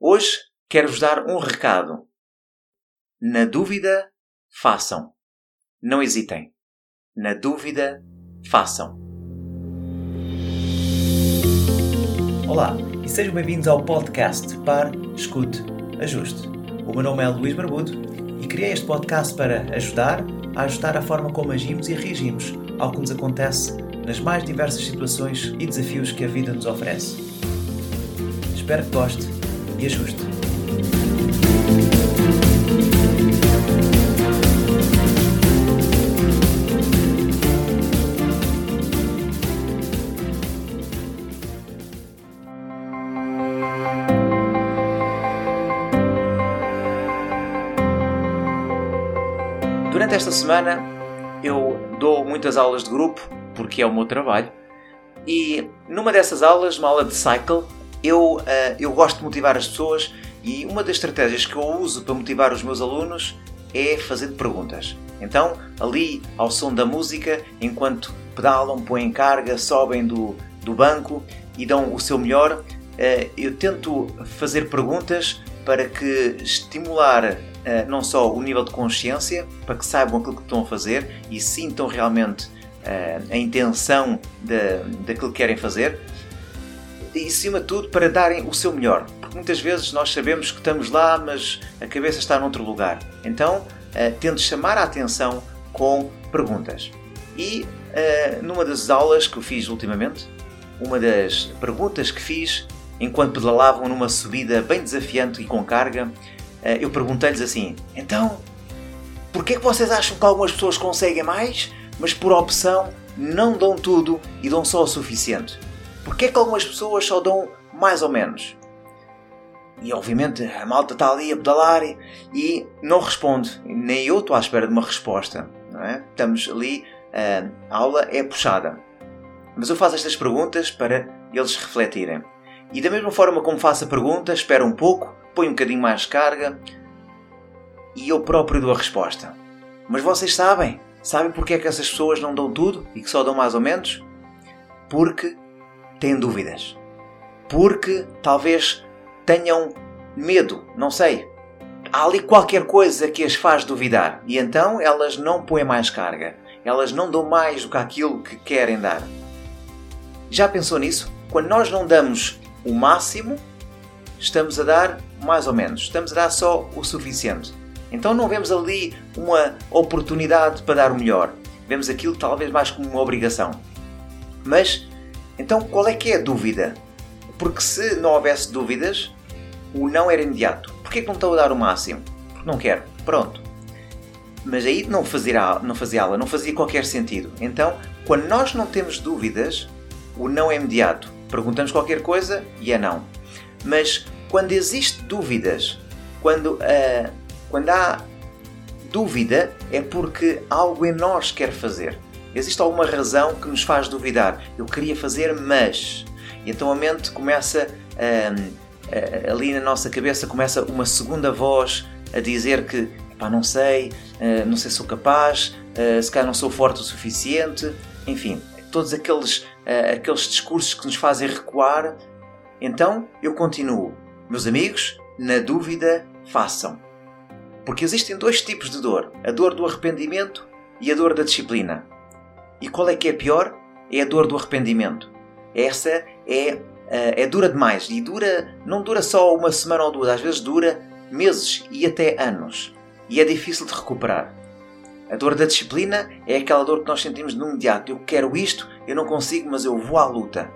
Hoje quero-vos dar um recado. Na dúvida, façam. Não hesitem. Na dúvida, façam. Olá e sejam bem-vindos ao podcast Par, Escute, Ajuste. O meu nome é Luís Barbudo e criei este podcast para ajudar a ajustar a forma como agimos e reagimos ao que nos acontece nas mais diversas situações e desafios que a vida nos oferece. Espero que goste e. Durante esta semana eu dou muitas aulas de grupo porque é o meu trabalho e numa dessas aulas, uma aula de cycle, eu, uh, eu gosto de motivar as pessoas e uma das estratégias que eu uso para motivar os meus alunos é fazer perguntas. Então, ali ao som da música, enquanto pedalam, põem carga, sobem do, do banco e dão o seu melhor, uh, eu tento fazer perguntas para que estimular uh, não só o nível de consciência, para que saibam aquilo que estão a fazer e sintam realmente a intenção daquilo que querem fazer, e acima de tudo para darem o seu melhor, porque muitas vezes nós sabemos que estamos lá, mas a cabeça está noutro lugar. Então, uh, tento chamar a atenção com perguntas. E uh, numa das aulas que eu fiz ultimamente, uma das perguntas que fiz enquanto pedalavam numa subida bem desafiante e com carga, eh, eu perguntei-lhes assim: então, porquê é que vocês acham que algumas pessoas conseguem mais, mas por opção não dão tudo e dão só o suficiente? Porquê é que algumas pessoas só dão mais ou menos? E obviamente a malta está ali a pedalar e, e não responde, nem eu estou à espera de uma resposta. É? Estamos ali, a aula é puxada. Mas eu faço estas perguntas para eles refletirem. E da mesma forma como faço a pergunta, espero um pouco, ponho um bocadinho mais carga e eu próprio dou a resposta. Mas vocês sabem? Sabem porque é que essas pessoas não dão tudo e que só dão mais ou menos? Porque têm dúvidas. Porque talvez tenham medo, não sei. Há ali qualquer coisa que as faz duvidar e então elas não põem mais carga. Elas não dão mais do que aquilo que querem dar. Já pensou nisso? Quando nós não damos o máximo, estamos a dar mais ou menos, estamos a dar só o suficiente. Então não vemos ali uma oportunidade para dar o melhor, vemos aquilo talvez mais como uma obrigação. Mas então qual é que é a dúvida? Porque se não houvesse dúvidas, o não era imediato. Porquê que não estou a dar o máximo? Porque não quero. Pronto. Mas aí não fazia, não fazia aula, não fazia qualquer sentido. Então, quando nós não temos dúvidas, o não é imediato. Perguntamos qualquer coisa e é não. Mas quando existe dúvidas, quando, uh, quando há dúvida, é porque algo em nós quer fazer. Existe alguma razão que nos faz duvidar. Eu queria fazer, mas. E então a mente começa, uh, ali na nossa cabeça, começa uma segunda voz a dizer que pá, não sei, não sei se sou capaz, se calhar não sou forte o suficiente, enfim, todos aqueles aqueles discursos que nos fazem recuar. Então eu continuo. Meus amigos, na dúvida, façam. Porque existem dois tipos de dor: a dor do arrependimento e a dor da disciplina. E qual é que é pior? É a dor do arrependimento. Essa é, uh, é dura demais e dura não dura só uma semana ou duas, às vezes dura meses e até anos. E é difícil de recuperar. A dor da disciplina é aquela dor que nós sentimos no imediato. Eu quero isto, eu não consigo, mas eu vou à luta.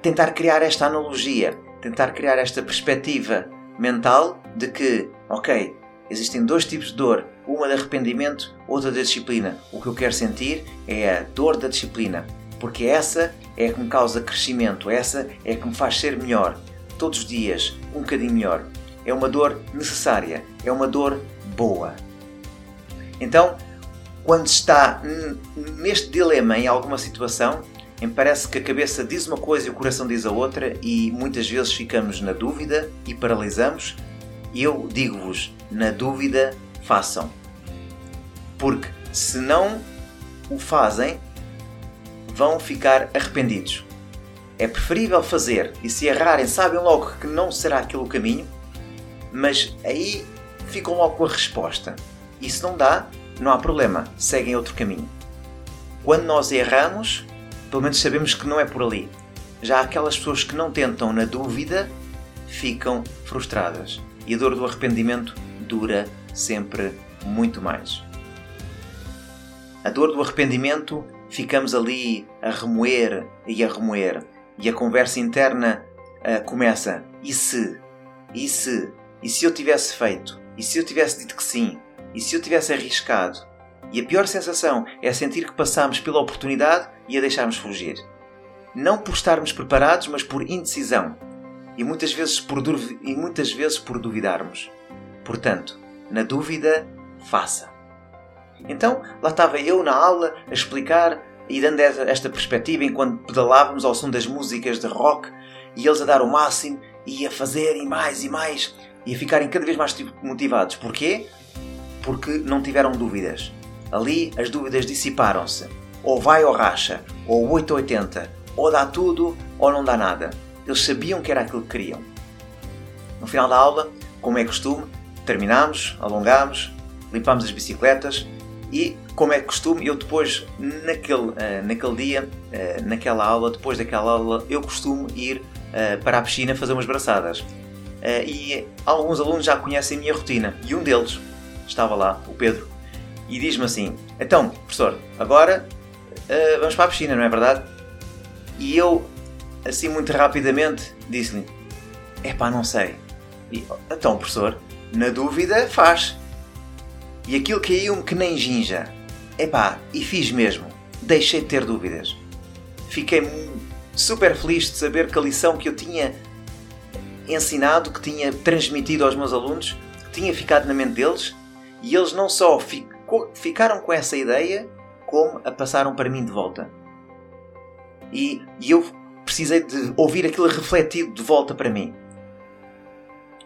Tentar criar esta analogia, tentar criar esta perspectiva mental de que, ok, existem dois tipos de dor, uma de arrependimento, outra da disciplina. O que eu quero sentir é a dor da disciplina, porque essa é que me causa crescimento, essa é que me faz ser melhor, todos os dias, um bocadinho melhor. É uma dor necessária, é uma dor boa. Então, quando está neste dilema em alguma situação, parece que a cabeça diz uma coisa e o coração diz a outra, e muitas vezes ficamos na dúvida e paralisamos. Eu digo-vos: na dúvida, façam. Porque se não o fazem, vão ficar arrependidos. É preferível fazer e se errarem, sabem logo que não será aquele o caminho, mas aí ficam logo com a resposta. E se não dá, não há problema, seguem outro caminho. Quando nós erramos, pelo menos sabemos que não é por ali. Já aquelas pessoas que não tentam na dúvida ficam frustradas. E a dor do arrependimento dura sempre muito mais. A dor do arrependimento ficamos ali a remoer e a remoer. E a conversa interna uh, começa: e se? E se? E se eu tivesse feito? E se eu tivesse dito que sim? E se eu tivesse arriscado? E a pior sensação é sentir que passamos pela oportunidade e a deixarmos fugir. Não por estarmos preparados, mas por indecisão. E muitas vezes por, e muitas vezes por duvidarmos. Portanto, na dúvida, faça. Então, lá estava eu na aula a explicar e dando esta perspectiva enquanto pedalávamos ao som das músicas de rock e eles a dar o máximo e a fazer e mais e mais e a ficarem cada vez mais motivados. Porquê? Porque não tiveram dúvidas. Ali as dúvidas dissiparam-se. Ou vai ou racha, ou 880, ou dá tudo ou não dá nada. Eles sabiam que era aquilo que queriam. No final da aula, como é costume, terminamos, alongamos, limpamos as bicicletas e, como é costume, eu depois, naquele, uh, naquele dia, uh, naquela aula, depois daquela aula, eu costumo ir uh, para a piscina fazer umas braçadas. e alguns alunos já conhecem a minha rotina. E um deles estava lá, o Pedro, e diz-me assim: Então, professor, agora vamos para a piscina, não é verdade? E eu, assim muito rapidamente, disse-lhe: É pá, não sei. E, então, professor, na dúvida, faz. E aquilo caiu-me que nem ginja. Epá, e fiz mesmo. Deixei de ter dúvidas. Fiquei super feliz de saber que a lição que eu tinha ensinado, que tinha transmitido aos meus alunos, tinha ficado na mente deles e eles não só ficaram com essa ideia, como a passaram para mim de volta. E, e eu precisei de ouvir aquilo refletido de volta para mim.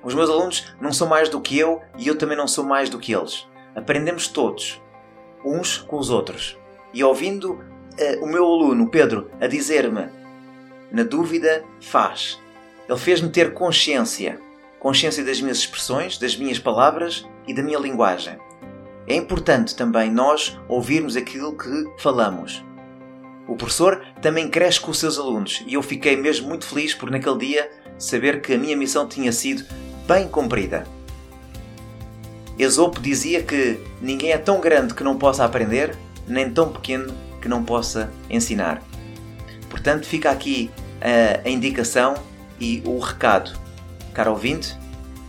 Os meus alunos não são mais do que eu e eu também não sou mais do que eles. Aprendemos todos, uns com os outros. E ouvindo uh, o meu aluno, Pedro, a dizer-me: na dúvida, faz. Ele fez-me ter consciência. Consciência das minhas expressões, das minhas palavras e da minha linguagem. É importante também nós ouvirmos aquilo que falamos. O professor também cresce com os seus alunos e eu fiquei mesmo muito feliz por naquele dia saber que a minha missão tinha sido bem cumprida. Esopo dizia que ninguém é tão grande que não possa aprender, nem tão pequeno que não possa ensinar. Portanto, fica aqui a, a indicação e o recado. Caro ouvinte,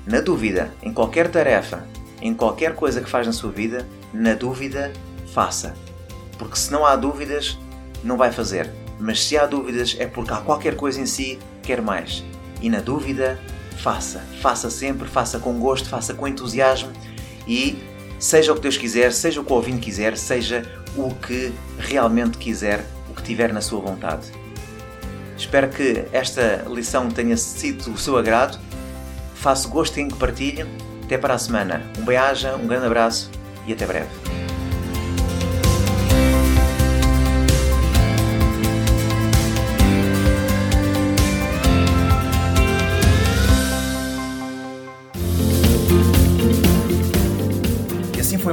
na dúvida, em qualquer tarefa, em qualquer coisa que faz na sua vida, na dúvida, faça. Porque se não há dúvidas, não vai fazer. Mas se há dúvidas, é porque há qualquer coisa em si que quer mais. E na dúvida, faça. Faça sempre, faça com gosto, faça com entusiasmo e seja o que Deus quiser, seja o que o ouvinte quiser, seja o que realmente quiser, o que tiver na sua vontade. Espero que esta lição tenha sido do seu agrado. Faço gosto em que partilhe. Até para a semana. Um beijo, um grande abraço e até breve.